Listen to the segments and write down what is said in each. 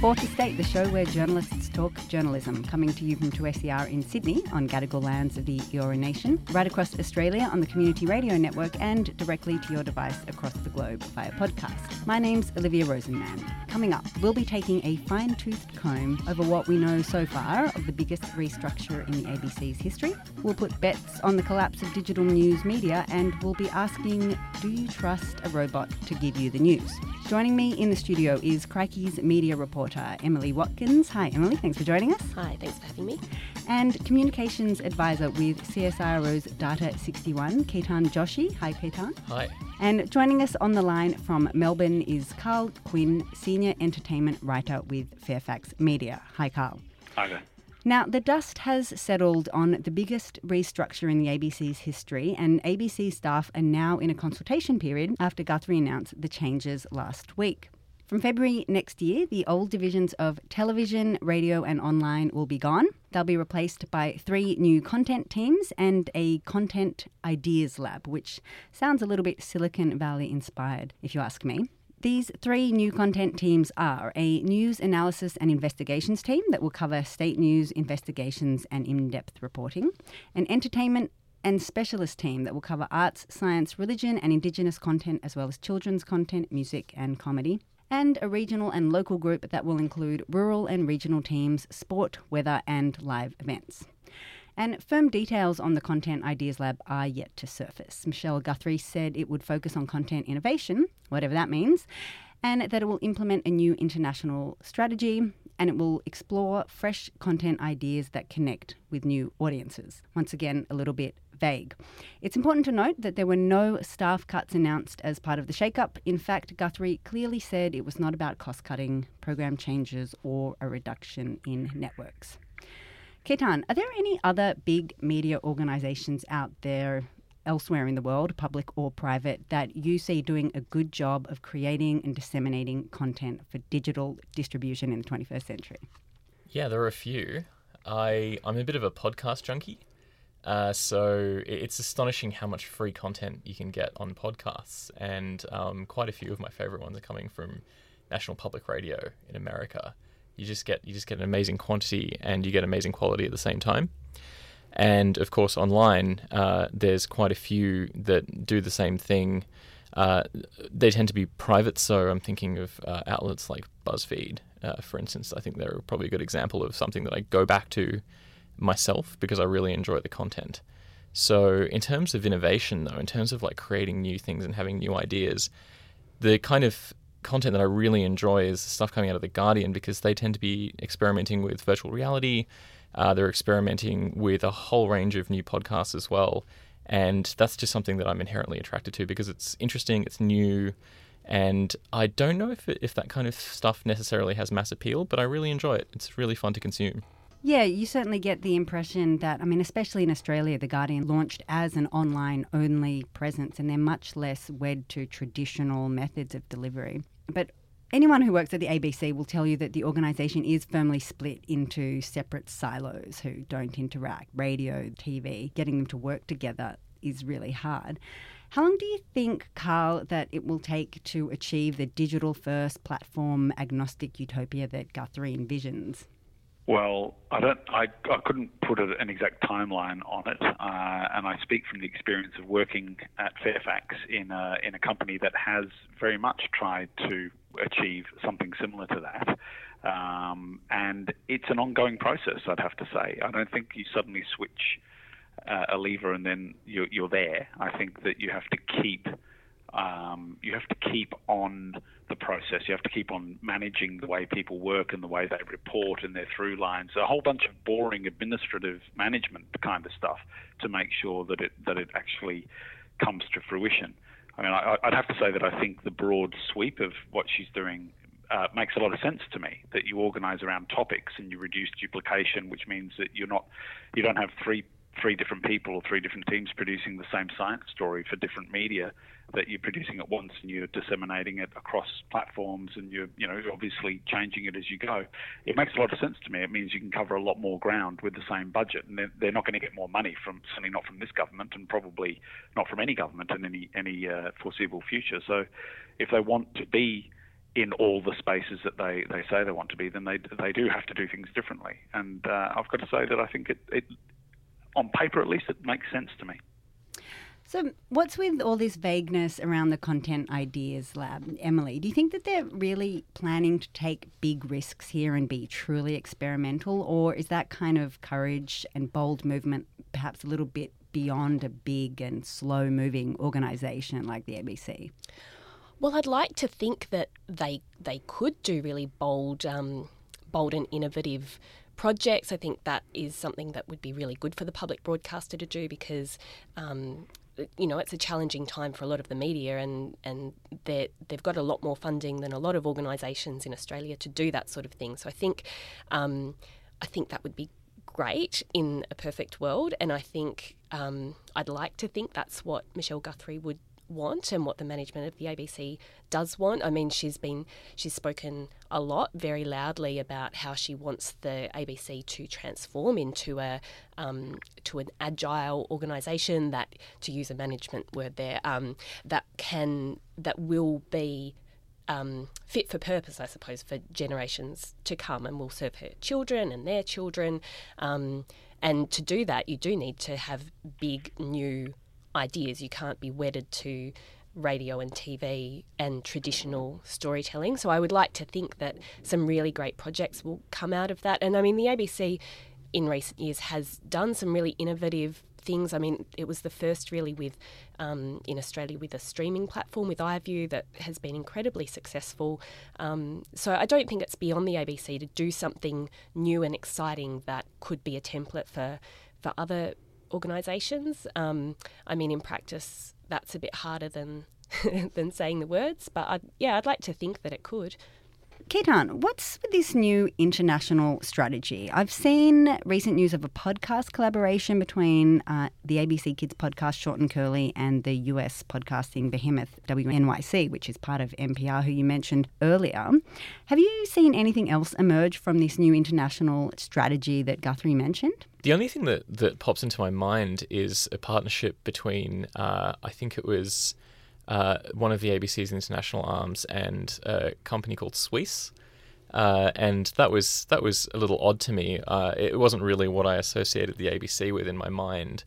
Fourth Estate, the show where journalists talk journalism, coming to you from 2SER in Sydney on Gadigal lands of the Eora Nation, right across Australia on the Community Radio Network, and directly to your device across the globe via podcast. My name's Olivia Rosenman. Coming up, we'll be taking a fine toothed comb over what we know so far of the biggest restructure in the ABC's history. We'll put bets on the collapse of digital news media, and we'll be asking do you trust a robot to give you the news? Joining me in the studio is Crikey's media reporter, Emily Watkins. Hi, Emily. Thanks for joining us. Hi, thanks for having me. And communications advisor with CSIRO's Data 61, Ketan Joshi. Hi, Ketan. Hi. And joining us on the line from Melbourne is Karl Quinn, senior entertainment writer with Fairfax Media. Hi, Karl. Hi there. Now, the dust has settled on the biggest restructure in the ABC's history, and ABC staff are now in a consultation period after Guthrie announced the changes last week. From February next year, the old divisions of television, radio, and online will be gone. They'll be replaced by three new content teams and a content ideas lab, which sounds a little bit Silicon Valley inspired, if you ask me. These three new content teams are a news analysis and investigations team that will cover state news, investigations, and in depth reporting, an entertainment and specialist team that will cover arts, science, religion, and Indigenous content, as well as children's content, music, and comedy. And a regional and local group that will include rural and regional teams, sport, weather, and live events. And firm details on the Content Ideas Lab are yet to surface. Michelle Guthrie said it would focus on content innovation, whatever that means, and that it will implement a new international strategy and it will explore fresh content ideas that connect with new audiences. Once again, a little bit vague. It's important to note that there were no staff cuts announced as part of the shakeup. In fact, Guthrie clearly said it was not about cost cutting, program changes, or a reduction in networks. Ketan, are there any other big media organisations out there elsewhere in the world, public or private, that you see doing a good job of creating and disseminating content for digital distribution in the 21st century? Yeah, there are a few. I, I'm a bit of a podcast junkie. Uh, so it's astonishing how much free content you can get on podcasts, and um, quite a few of my favorite ones are coming from National Public Radio in America you just get you just get an amazing quantity and you get amazing quality at the same time. And of course, online, uh, there's quite a few that do the same thing. Uh, they tend to be private, so I'm thinking of uh, outlets like BuzzFeed, uh, for instance. I think they're probably a good example of something that I go back to myself because I really enjoy the content. So, in terms of innovation, though, in terms of like creating new things and having new ideas, the kind of content that I really enjoy is stuff coming out of The Guardian because they tend to be experimenting with virtual reality. Uh, they're experimenting with a whole range of new podcasts as well. And that's just something that I'm inherently attracted to because it's interesting, it's new, and I don't know if, it, if that kind of stuff necessarily has mass appeal, but I really enjoy it. It's really fun to consume. Yeah, you certainly get the impression that, I mean, especially in Australia, The Guardian launched as an online only presence and they're much less wed to traditional methods of delivery. But anyone who works at the ABC will tell you that the organisation is firmly split into separate silos who don't interact. Radio, TV, getting them to work together is really hard. How long do you think, Karl, that it will take to achieve the digital first platform agnostic utopia that Guthrie envisions? Well, I don't. I, I couldn't put an exact timeline on it, uh, and I speak from the experience of working at Fairfax in a in a company that has very much tried to achieve something similar to that. Um, and it's an ongoing process. I'd have to say. I don't think you suddenly switch uh, a lever and then you're, you're there. I think that you have to keep Um, you have to keep on the process. You have to keep on managing the way people work and the way they report and their through lines. A whole bunch of boring administrative management kind of stuff to make sure that it that it actually comes to fruition. I mean, I, would have to say that I think the broad sweep of what she's doing uh, makes a lot of sense to me. That you organise around topics and you reduce duplication, which means that you're not, you don't have three three different people or three different teams producing the same science story for different media that you're producing at once and you're disseminating it across platforms and you're you know obviously changing it as you go. It makes a lot of sense to me. It means you can cover a lot more ground with the same budget and they're, they're not going to get more money from certainly not from this government and probably not from any government in any any uh, foreseeable future. So if they want to be in all the spaces that they, they say they want to be, then they they do have to do things differently. And uh, I've got to say that I think it, it on paper at least, it makes sense to me. So, what's with all this vagueness around the Content Ideas Lab, Emily? Do you think that they're really planning to take big risks here and be truly experimental, or is that kind of courage and bold movement perhaps a little bit beyond a big and slow moving organisation like the ABC? Well, I'd like to think that they they could do really bold, um, bold and innovative projects. I think that is something that would be really good for the public broadcaster to do because. Um, you know, it's a challenging time for a lot of the media, and and they've got a lot more funding than a lot of organisations in Australia to do that sort of thing. So I think, um, I think that would be great in a perfect world, and I think um, I'd like to think that's what Michelle Guthrie would want and what the management of the ABC does want. I mean, she's been she's spoken a lot, very loudly about how she wants the ABC to transform into a um, to an agile organisation that, to use a management word there, um, that can that will be um, fit for purpose, I suppose, for generations to come, and will serve her children and their children. Um, and to do that, you do need to have big new ideas. You can't be wedded to radio and TV and traditional storytelling. So I would like to think that some really great projects will come out of that. And I mean, the ABC in recent years has done some really innovative things. I mean, it was the first really with um, in Australia with a streaming platform with iView that has been incredibly successful. Um, so I don't think it's beyond the ABC to do something new and exciting that could be a template for for other organisations. Um, I mean, in practice, that's a bit harder than than saying the words, but I'd, yeah, I'd like to think that it could. Ketan, what's with this new international strategy? I've seen recent news of a podcast collaboration between uh, the ABC Kids podcast Short and Curly and the US podcasting behemoth WNYC, which is part of NPR, who you mentioned earlier. Have you seen anything else emerge from this new international strategy that Guthrie mentioned? The only thing that, that pops into my mind is a partnership between, uh, I think it was uh, one of the ABC's international arms and a company called Swisse. Uh, and that was that was a little odd to me. Uh, it wasn't really what I associated the ABC with in my mind.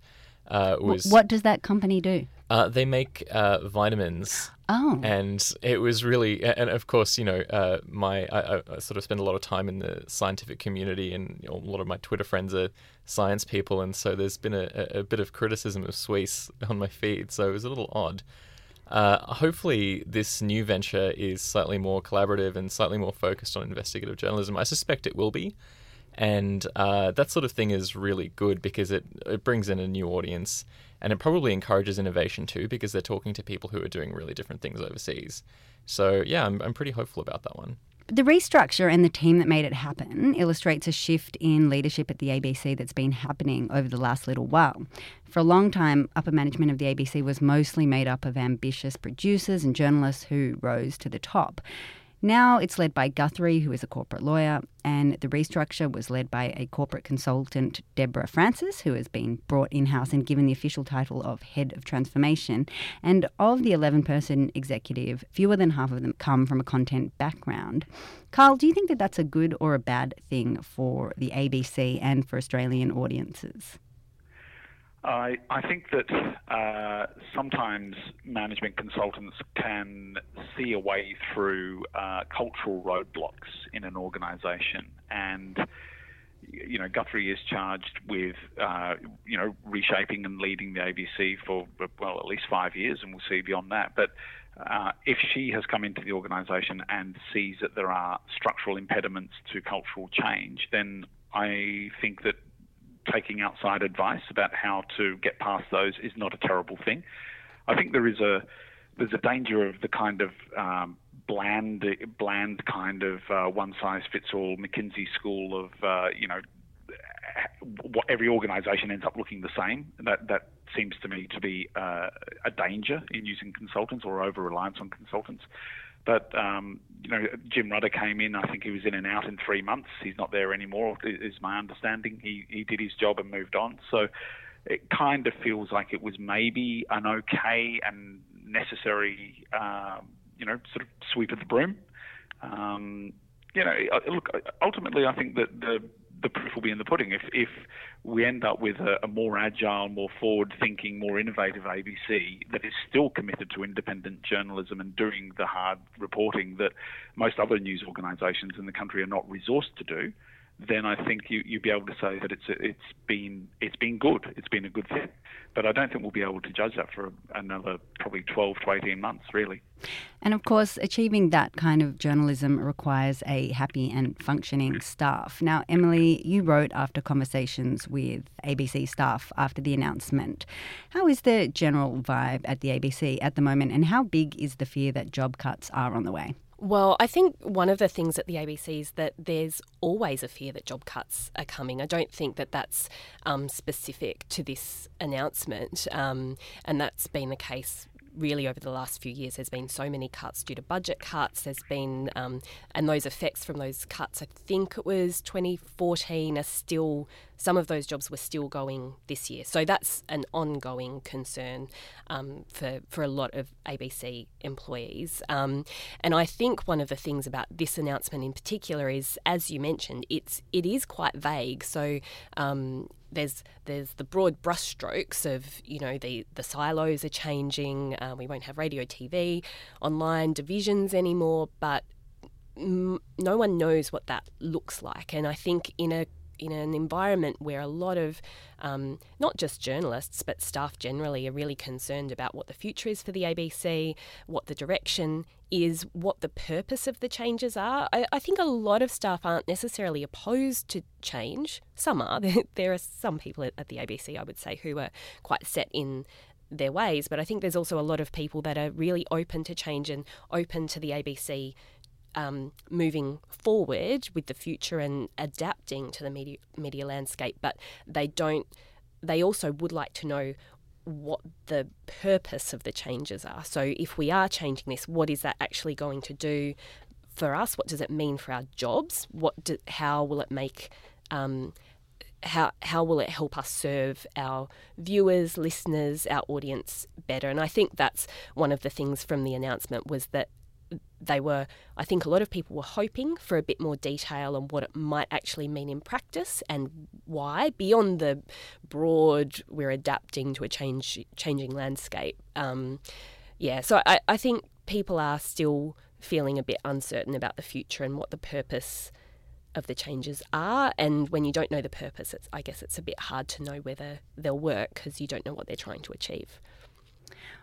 Uh, was what does that company do? Uh, they make uh, vitamins. Oh. And it was really, and of course, you know, uh, my I, I, sort of spend a lot of time in the scientific community, and you know, a lot of my Twitter friends are science people, and so there's been a, a bit of criticism of Swisse on my feed, so it was a little odd. Uh, hopefully, this new venture is slightly more collaborative and slightly more focused on investigative journalism. I suspect it will be. And uh, that sort of thing is really good because it, it brings in a new audience and it probably encourages innovation too because they're talking to people who are doing really different things overseas. So, yeah, I'm, I'm pretty hopeful about that one. The restructure and the team that made it happen illustrates a shift in leadership at the ABC that's been happening over the last little while. For a long time, upper management of the ABC was mostly made up of ambitious producers and journalists who rose to the top. Now it's led by Guthrie, who is a corporate lawyer, and the restructure was led by a corporate consultant, Deborah Francis, who has been brought in house and given the official title of Head of Transformation. And of the 11 person executive, fewer than half of them come from a content background. Karl, do you think that that's a good or a bad thing for the ABC and for Australian audiences? I, I think that uh, sometimes management consultants can see a way through uh, cultural roadblocks in an organisation, and you know, Guthrie is charged with, uh, you know, reshaping and leading the ABC for, well, at least five years, and we'll see beyond that. But uh, if she has come into the organisation and sees that there are structural impediments to cultural change, then I think that taking outside advice about how to get past those is not a terrible thing. I think there is a there's a danger of the kind of um, bland, bland kind of uh, one size fits all McKinsey school of uh, you know every organisation ends up looking the same. That that seems to me to be uh, a danger in using consultants or over reliance on consultants. But um, you know, Jim Rudder came in. I think he was in and out in three months. He's not there anymore, is my understanding. He he did his job and moved on. So it kind of feels like it was maybe an okay and necessary, um, you know, sort of sweep of the broom. Um, you know, look, ultimately, I think that the the proof will be in the pudding. If if we end up with a, a more agile, more forward-thinking, more innovative ABC that is still committed to independent journalism and doing the hard reporting that most other news organisations in the country are not resourced to do, then I think you you'd be able to say that it's it's been it's been good. It's been a good thing. But I don't think we'll be able to judge that for another probably 12 to 18 months, really. And of course, achieving that kind of journalism requires a happy and functioning staff. Now, Emily, you wrote after conversations with ABC staff after the announcement. How is the general vibe at the ABC at the moment, and how big is the fear that job cuts are on the way? Well, I think one of the things at the ABC is that there's always a fear that job cuts are coming. I don't think that that's um, specific to this announcement, um, and that's been the case really over the last few years. There's been so many cuts due to budget cuts. There's been, um, and those effects from those cuts, I think it was 2014, are still, some of those jobs were still going this year. So that's an ongoing concern um, for, for a lot of ABC employees. Um, and I think one of the things about this announcement in particular is, as you mentioned, it's, it is quite vague. So um, there's there's the broad brushstrokes of you know the the silos are changing. Uh, we won't have radio, TV, online divisions anymore, but no one knows what that looks like. And I think in a in an environment where a lot of um, not just journalists but staff generally are really concerned about what the future is for the ABC, what the direction is, what the purpose of the changes are. I, I think a lot of staff aren't necessarily opposed to change. Some are. there are some people at, at the ABC, I would say, who are quite set in their ways, but I think there's also a lot of people that are really open to change and open to the ABC um, moving forward with the future and adapting to the media, media landscape, but they don't. They also would like to know what the purpose of the changes are. So, if we are changing this, what is that actually going to do for us? What does it mean for our jobs? What do, how will it make um, how how will it help us serve our viewers, listeners, our audience better? And I think that's one of the things from the announcement was that they were, I think a lot of people were hoping for a bit more detail on what it might actually mean in practice and why, beyond the broad, we're adapting to a change, changing landscape. Um, yeah, so I, I think people are still feeling a bit uncertain about the future and what the purpose of the changes are. And when you don't know the purpose, it's, I guess it's a bit hard to know whether they'll work because you don't know what they're trying to achieve.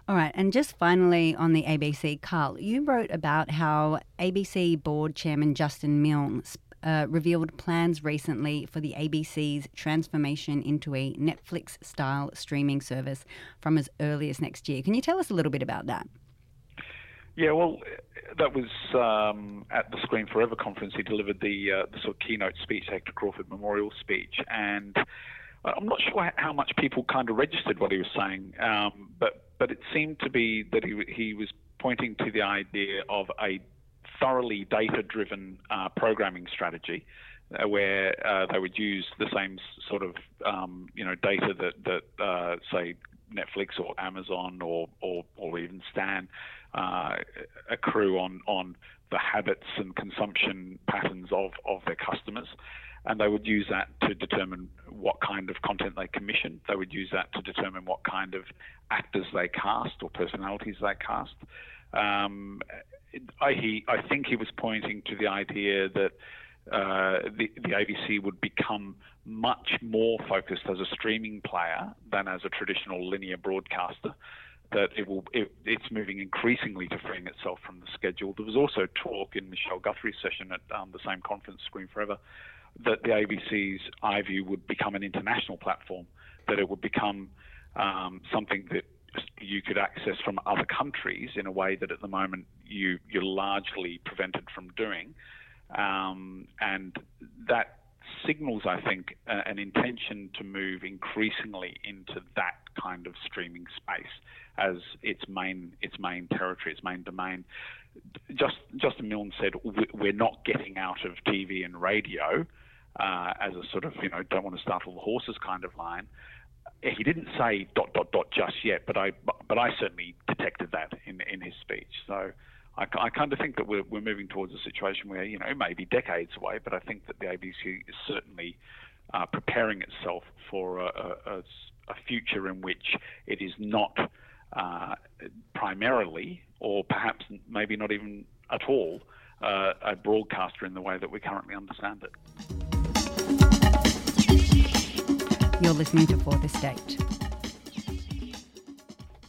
All right, and just finally on the ABC, Karl, you wrote about how ABC board chairman Justin Milne uh, revealed plans recently for the ABC's transformation into a Netflix style streaming service from as early as next year. Can you tell us a little bit about that? Yeah, well, that was um, at the Screen Forever conference. He delivered the, uh, the sort of keynote speech, Hector Crawford Memorial speech, and I'm not sure how much people kind of registered what he was saying, um, but but it seemed to be that he he was pointing to the idea of a thoroughly data-driven uh, programming strategy, uh, where uh, they would use the same sort of um, you know data that that uh, say Netflix or Amazon or or, or even Stan uh, accrue on on the habits and consumption patterns of of their customers and they would use that to determine what kind of content they commission. They would use that to determine what kind of actors they cast or personalities they cast. Um, I, he, I think he was pointing to the idea that uh, the, the ABC would become much more focused as a streaming player than as a traditional linear broadcaster. That it will, it, it's moving increasingly to freeing itself from the schedule. There was also talk in Michelle Guthrie's session at um, the same conference, Screen Forever, that the ABC's iView would become an international platform. That it would become um, something that you could access from other countries in a way that at the moment you you're largely prevented from doing, um, and that signals, I think, an intention to move increasingly into that kind of streaming space as its main its main territory, its main domain. Just Justin Milne said we're not getting out of TV and radio uh, as a sort of you know don't want to startle the horses kind of line he didn't say dot dot dot just yet, but I but I certainly detected that in in his speech. So I, I kind of think that we're we're moving towards a situation where you know it may be decades away, but I think that the ABC is certainly uh, preparing itself for a, a, a, future in which it is not uh, primarily, or perhaps maybe not even at all, uh, a broadcaster in the way that we currently understand it. You're listening to For Fourth Estate.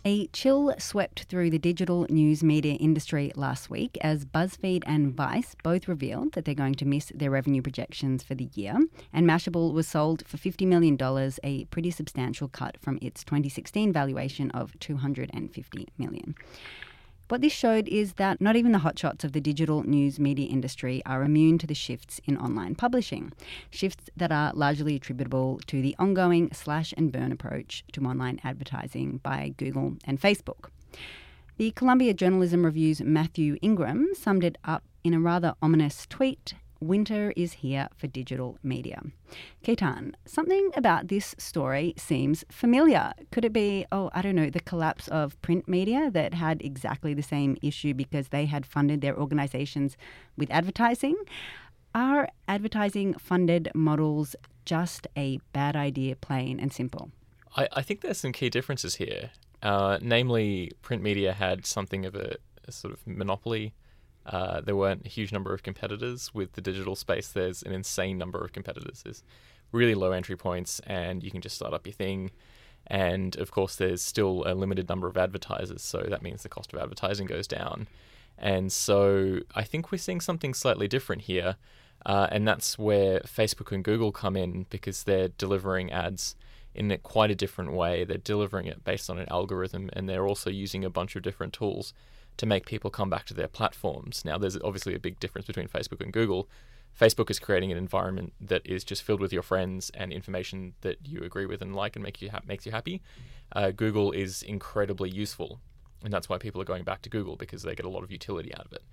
A chill swept through the digital news media industry last week as BuzzFeed and Vice both revealed that they're going to miss their revenue projections for the year. And Mashable was sold for $50 million, a pretty substantial cut from its 2016 valuation of $250 million. What this showed is that not even the hotshots of the digital news media industry are immune to the shifts in online publishing, shifts that are largely attributable to the ongoing slash and burn approach to online advertising by Google and Facebook. The Columbia Journalism Review's Matthew Ingram summed it up in a rather ominous tweet Winter is here for digital media. Ketan, something about this story seems familiar. Could it be, oh, I don't know, the collapse of print media that had exactly the same issue because they had funded their organizations with advertising? Are advertising funded models just a bad idea, plain and simple? I, I think there's some key differences here. Uh, namely, print media had something of a, a sort of monopoly uh, there weren't a huge number of competitors. With the digital space, there's an insane number of competitors. There's really low entry points, and you can just start up your thing. And of course, there's still a limited number of advertisers, so that means the cost of advertising goes down. And so I think we're seeing something slightly different here. Uh, and that's where Facebook and Google come in because they're delivering ads in a, quite a different way. They're delivering it based on an algorithm, and they're also using a bunch of different tools to make people come back to their platforms. Now, there's obviously a big difference between Facebook and Google. Facebook is creating an environment that is just filled with your friends and information that you agree with and like and make you ha- makes you happy. Uh, Google is incredibly useful, and that's why people are going back to Google because they get a lot of utility out of it.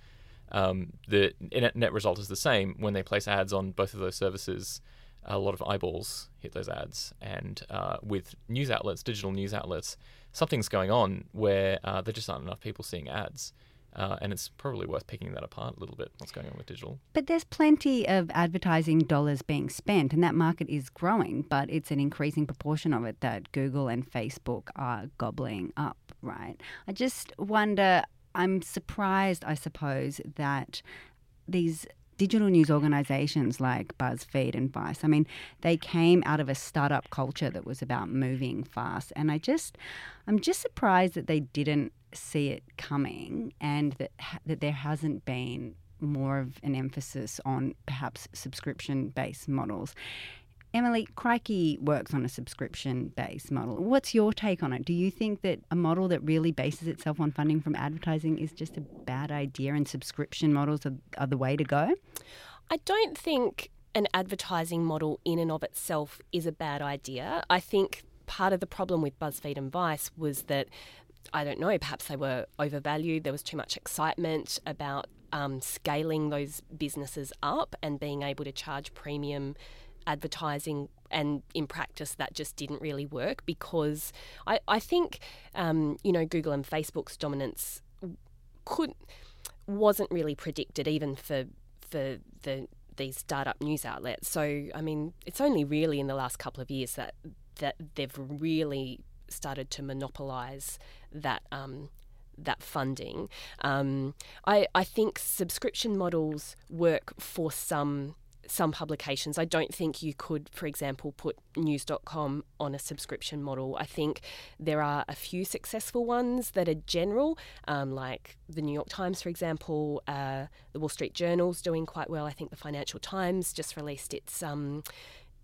Um, the net result is the same when they place ads on both of those services. A lot of eyeballs hit those ads, and uh, with news outlets, digital news outlets, something's going on where uh, there just aren't enough people seeing ads. Uh, and it's probably worth picking that apart a little bit, what's going on with digital. But there's plenty of advertising dollars being spent, and that market is growing, but it's an increasing proportion of it that Google and Facebook are gobbling up, right? I just wonder, I'm surprised, I suppose, that these digital news organizations like BuzzFeed and Vice, I mean, they came out of a startup culture that was about moving fast. And I just, I'm just surprised that they didn't see it coming and that, that there hasn't been more of an emphasis on perhaps subscription based models. Emily, Crikey works on a subscription based model. What's your take on it? Do you think that a model that really bases itself on funding from advertising is just a bad idea and subscription models are, are the way to go? I don't think an advertising model in and of itself is a bad idea. I think part of the problem with BuzzFeed and Vice was that I don't know, perhaps they were overvalued. There was too much excitement about um, scaling those businesses up and being able to charge premium advertising and in practice that just didn't really work because I, I think um, you know Google and Facebook's dominance could wasn't really predicted even for for the these startup news outlets. So I mean it's only really in the last couple of years that that they've really started to monopolize that um, that funding. Um, I, I think subscription models work for some some publications. I don't think you could, for example, put news.com on a subscription model. I think there are a few successful ones that are general, um, like the New York Times, for example. Uh, the Wall Street Journal's doing quite well. I think the Financial Times just released its. Um,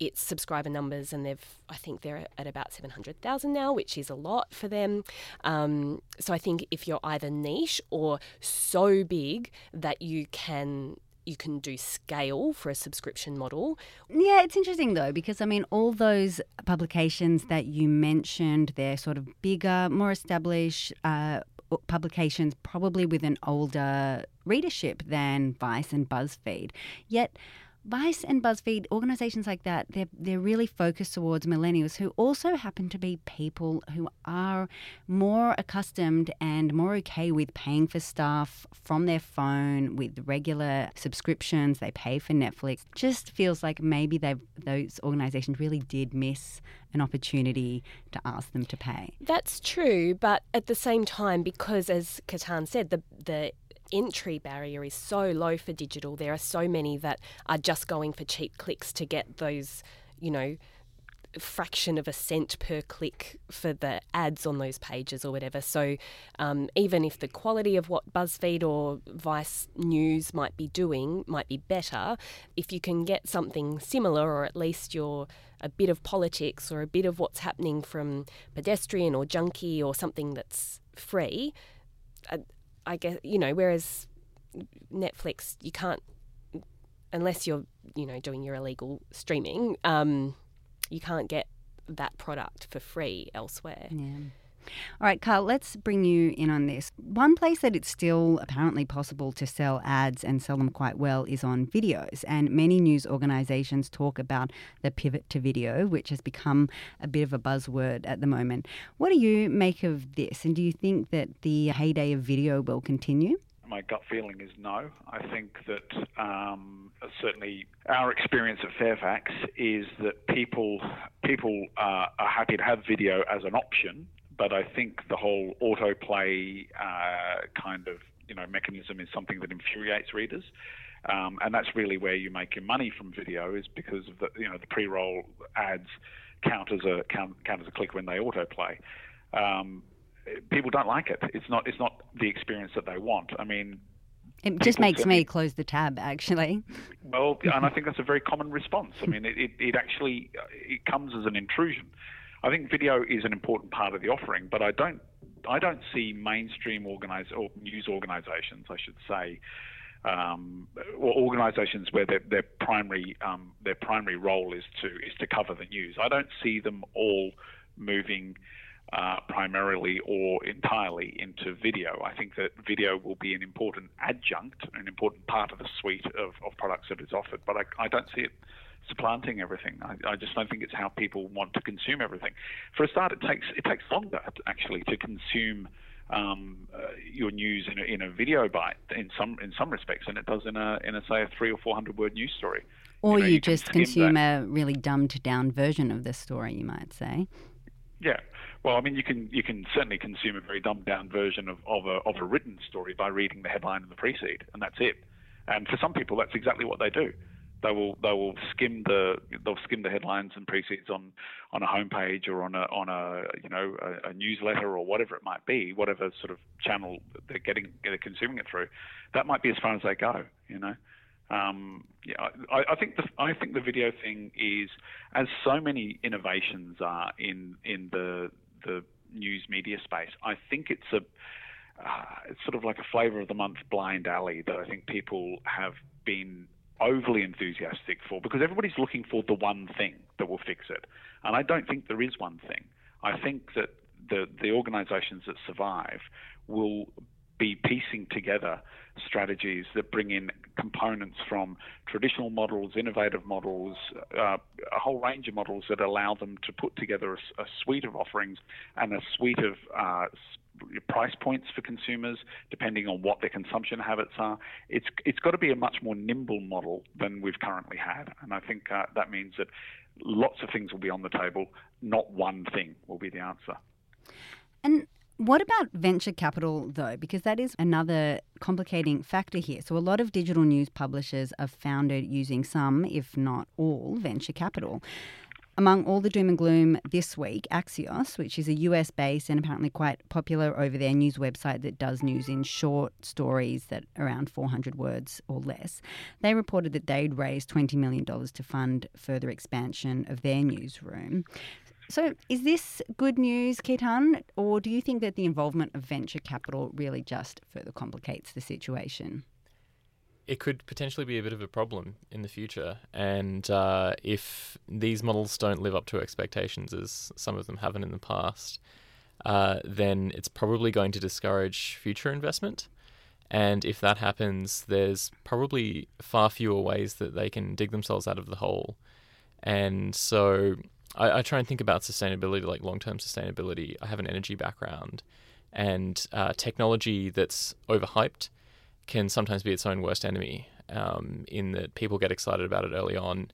its subscriber numbers, and they've I think they're at about seven hundred thousand now, which is a lot for them. Um, so I think if you're either niche or so big that you can you can do scale for a subscription model. Yeah, it's interesting though, because I mean, all those publications that you mentioned, they're sort of bigger, more established. Uh, publications probably with an older readership than Vice and BuzzFeed. Yet Vice and BuzzFeed, organizations like that, they're, they're really focused towards millennials who also happen to be people who are more accustomed and more okay with paying for stuff from their phone with regular subscriptions. They pay for Netflix. Just feels like maybe they those organizations really did miss an opportunity to ask them to pay. That's true, but at the same time, because as Ketan said, the the entry barrier is so low for digital. There are so many that are just going for cheap clicks to get those, you know, fraction of a cent per click for the ads on those pages or whatever. So um, even if the quality of what BuzzFeed or Vice News might be doing might be better, if you can get something similar or at least you're a bit of politics or a bit of what's happening from pedestrian or Junkee or something that's free, uh, I guess you know, whereas Netflix, you can't unless you're you know doing your illegal streaming. Um, you can't get that product for free elsewhere. Yeah. All right, Karl, let's bring you in on this. One place that it's still apparently possible to sell ads and sell them quite well is on videos. And many news organizations talk about the pivot to video, which has become a bit of a buzzword at the moment. What do you make of this? And do you think that the heyday of video will continue? My gut feeling is no. I think that um, certainly our experience at Fairfax is that people people uh, are happy to have video as an option but I think the whole autoplay uh, kind of you know mechanism is something that infuriates readers. Um, and that's really where you make your money from video is because of the you know the pre-roll ads count as a count, count as a click when they autoplay. Um, people don't like it. It's not it's not the experience that they want. I mean, it just makes me close the tab, actually. Well, and I think that's a very common response. I mean, it, it, it actually it comes as an intrusion. I think video is an important part of the offering, but I don't I don't see mainstream organize or news organisations, I should say, um, or organisations where their, their primary um, their primary role is to is to cover the news. I don't see them all moving uh, primarily or entirely into video. I think that video will be an important adjunct, an important part of the suite of, of products that is offered, but I, I don't see it supplanting everything. I, I, just don't think it's how people want to consume everything. For a start, it takes it takes longer actually to consume um, uh, your news in a, in a video bite in some in some respects than it does in a in a say a three or four hundred word news story. Or you, know, you, you just consume that. a really dumbed down version of the story, you might say. Yeah. Well, I mean, you can you can certainly consume a very dumbed down version of, of a of a written story by reading the headline and the precede, and that's it. And for some people, that's exactly what they do they will they will skim the they'll skim the headlines and precedes on on a homepage or on a on a you know a, a, newsletter or whatever it might be, whatever sort of channel they're getting they're consuming it through. That might be as far as they go, you know. Um, yeah, I, I, think the I think the video thing is as so many innovations are in in the the news media space. I think it's a uh, it's sort of like a flavor of the month blind alley that I think people have been overly enthusiastic for because everybody's looking for the one thing that will fix it. And I don't think there is one thing. I think that the, the organizations that survive will be piecing together strategies that bring in components from traditional models, innovative models, uh, a whole range of models that allow them to put together a, a suite of offerings and a suite of uh, price points for consumers, depending on what their consumption habits are. It's it's got to be a much more nimble model than we've currently had, and I think uh, that means that lots of things will be on the table. Not one thing will be the answer. And What about venture capital, though? Because that is another complicating factor here. So, a lot of digital news publishers are founded using some, if not all, venture capital. Among all the doom and gloom this week, Axios, which is a US based and apparently quite popular over there news website that does news in short stories that around 400 words or less, they reported that they'd raised $20 million to fund further expansion of their newsroom. So, is this good news, Ketan, or do you think that the involvement of venture capital really just further complicates the situation? it could potentially be a bit of a problem in the future. And uh, if these models don't live up to expectations, as some of them haven't in the past, uh, then it's probably going to discourage future investment. And if that happens, there's probably far fewer ways that they can dig themselves out of the hole. And so I, I try and think about sustainability, like long term sustainability. I have an energy background, and uh, technology that's overhyped can sometimes be its own worst enemy um, in that people get excited about it early on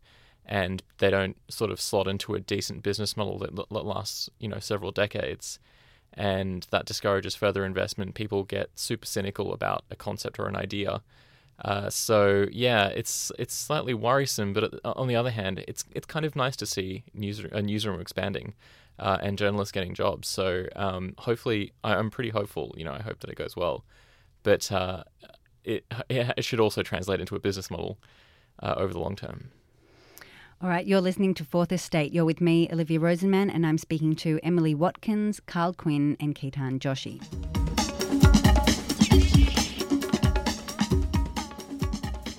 and they don't sort of slot into a decent business model that, that lasts you know several decades and that discourages further investment people get super cynical about a concept or an idea uh, so yeah, it's it's slightly worrisome, but on the other hand, it's it's kind of nice to see news a newsroom expanding uh, and journalists getting jobs. So um, hopefully, I'm pretty hopeful. You know, I hope that it goes well. But uh, it, it should also translate into a business model uh, over the long term. All right, you're listening to Fourth Estate. You're with me, Olivia Rosenman, and I'm speaking to Emily Watkins, Karl Quinn, and Ketan Joshi.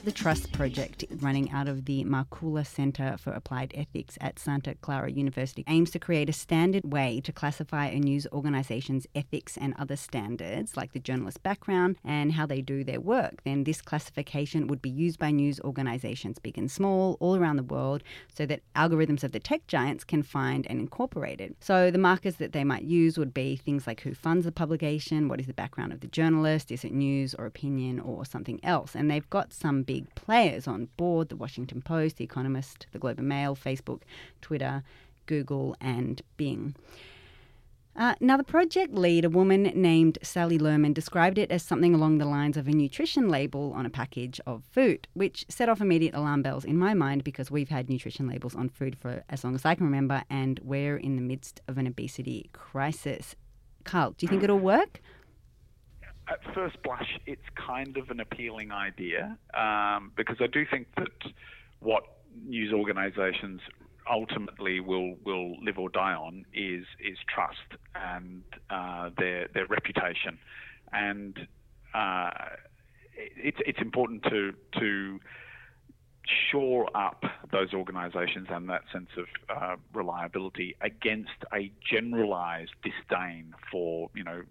The Trust Project, running out of the Markkula Center for Applied Ethics at Santa Clara University, aims to create a standard way to classify a news organization's ethics and other standards, like the journalist's background and how they do their work. Then this classification would be used by news organizations, big and small, all around the world, so that algorithms of the tech giants can find and incorporate it. So the markers that they might use would be things like who funds the publication, what is the background of the journalist, is it news or opinion or something else. And they've got some big big players on board the Washington Post, The Economist, The Globe and Mail, Facebook, Twitter, Google, and Bing. Uh, now, the project lead, a woman named Sally Lehrman, described it as something along the lines of a nutrition label on a package of food, which set off immediate alarm bells in my mind because we've had nutrition labels on food for as long as I can remember, and we're in the midst of an obesity crisis. Karl, do you think it'll work? At first blush, it's kind of an appealing idea um, because I do think that what news organisations ultimately will will live or die on is is trust and uh, their their reputation, and uh, it's it's important to to shore up those organisations and that sense of uh, reliability against a generalised disdain for you know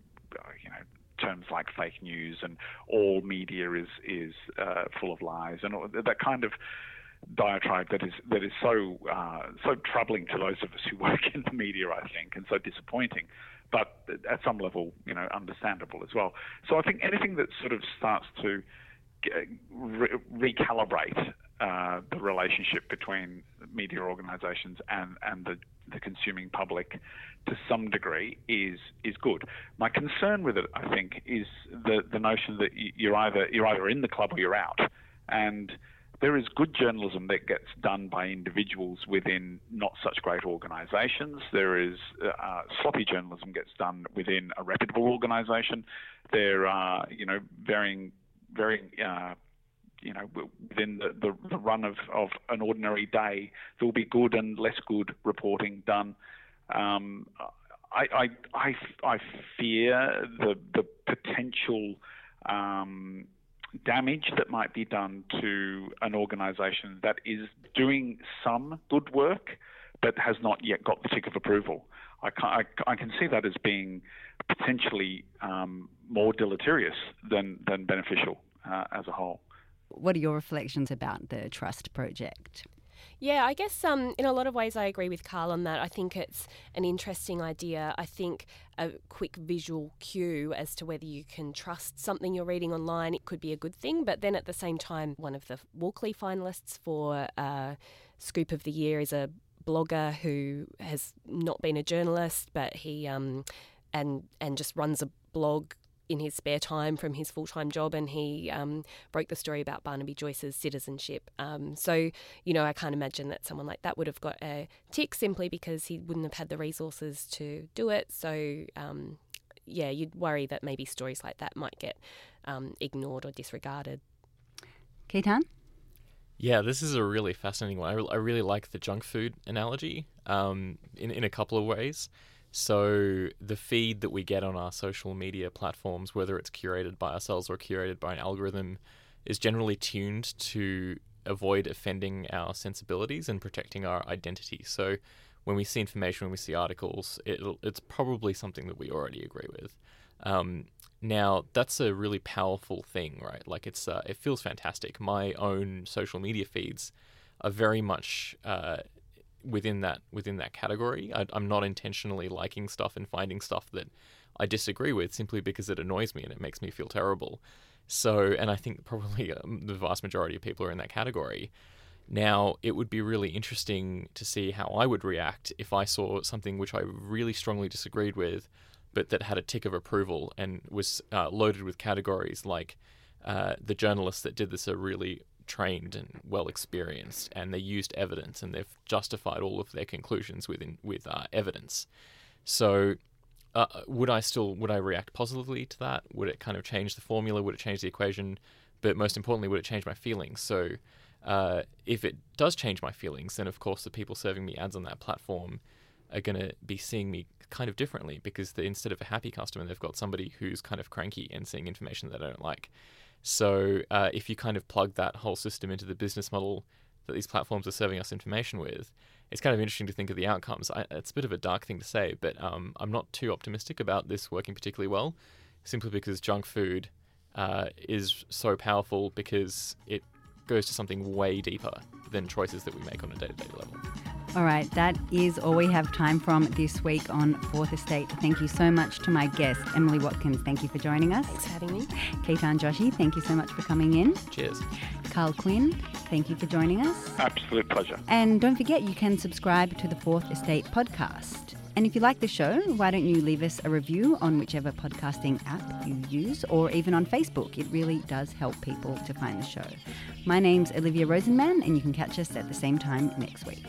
you know terms like fake news and all media is is uh, full of lies and that kind of diatribe that is that is so uh, so troubling to those of us who work in the media, I think, and so disappointing, but at some level, you know, understandable as well. So I think anything that sort of starts to re- recalibrate uh, the relationship between media organisations and and the the consuming public to some degree is is good. My concern with it, I think, is the the notion that you're either you're either in the club or you're out, and there is good journalism that gets done by individuals within not such great organisations. There is uh, sloppy journalism gets done within a reputable organisation. There are you know varying varying uh, you know, within the, the, the, run of, of an ordinary day, there will be good and less good reporting done. Um, I, I, I, I, fear the, the potential um, damage that might be done to an organisation that is doing some good work but has not yet got the tick of approval. I, I, I can see that as being potentially um, more deleterious than, than beneficial uh, as a whole. What are your reflections about the Trust project? Yeah, I guess um, in a lot of ways I agree with Karl on that. I think it's an interesting idea. I think a quick visual cue as to whether you can trust something you're reading online, it could be a good thing. But then at the same time, one of the Walkley finalists for uh, Scoop of the Year is a blogger who has not been a journalist, but he um, and and just runs a blog in his spare time from his full time job, and he um, broke the story about Barnaby Joyce's citizenship. Um, so, you know, I can't imagine that someone like that would have got a tick simply because he wouldn't have had the resources to do it. So, um, yeah, you'd worry that maybe stories like that might get um, ignored or disregarded. Ketan? Yeah, this is a really fascinating one. I, re- I really like the junk food analogy um, in, in a couple of ways. So, the feed that we get on our social media platforms, whether it's curated by ourselves or curated by an algorithm, is generally tuned to avoid offending our sensibilities and protecting our identity. So, when we see information, when we see articles, it's probably something that we already agree with. Um, now, that's a really powerful thing, right? Like, it's uh, it feels fantastic. My own social media feeds are very much uh, within that within that category. I, am not intentionally liking stuff and finding stuff that I disagree with simply because it annoys me and it makes me feel terrible. So, and I think probably um, the vast majority of people are in that category. Now, it would be really interesting to see how I would react if I saw something which I really strongly disagreed with, but that had a tick of approval and was uh, loaded with categories like uh, the journalists that did this are really trained and well experienced, and they used evidence, and they've justified all of their conclusions within with uh, evidence. So, uh, would I still would I react positively to that? Would it kind of change the formula? Would it change the equation? But most importantly, would it change my feelings? So, uh, if it does change my feelings, then of course the people serving me ads on that platform are going to be seeing me kind of differently because instead of a happy customer, they've got somebody who's kind of cranky and seeing information that I don't like. So uh, if you kind of plug that whole system into the business model that these platforms are serving us information with, it's kind of interesting to think of the outcomes. I, it's a bit of a dark thing to say, but um, I'm not too optimistic about this working particularly well, simply because junk food uh, is so powerful because it goes to something way deeper than choices that we make on a day to day level. All right, that is all we have time from this week on Fourth Estate. Thank you so much to my guest, Emily Watkins. Thank you for joining us. Thanks for having me. Ketan Joshi, thank you so much for coming in. Cheers. Karl Quinn, thank you for joining us. Absolute pleasure. And don't forget, you can subscribe to the Fourth Estate podcast. And if you like the show, why don't you leave us a review on whichever podcasting app you use or even on Facebook? It really does help people to find the show. My name's Olivia Rosenman, and you can catch us at the same time next week.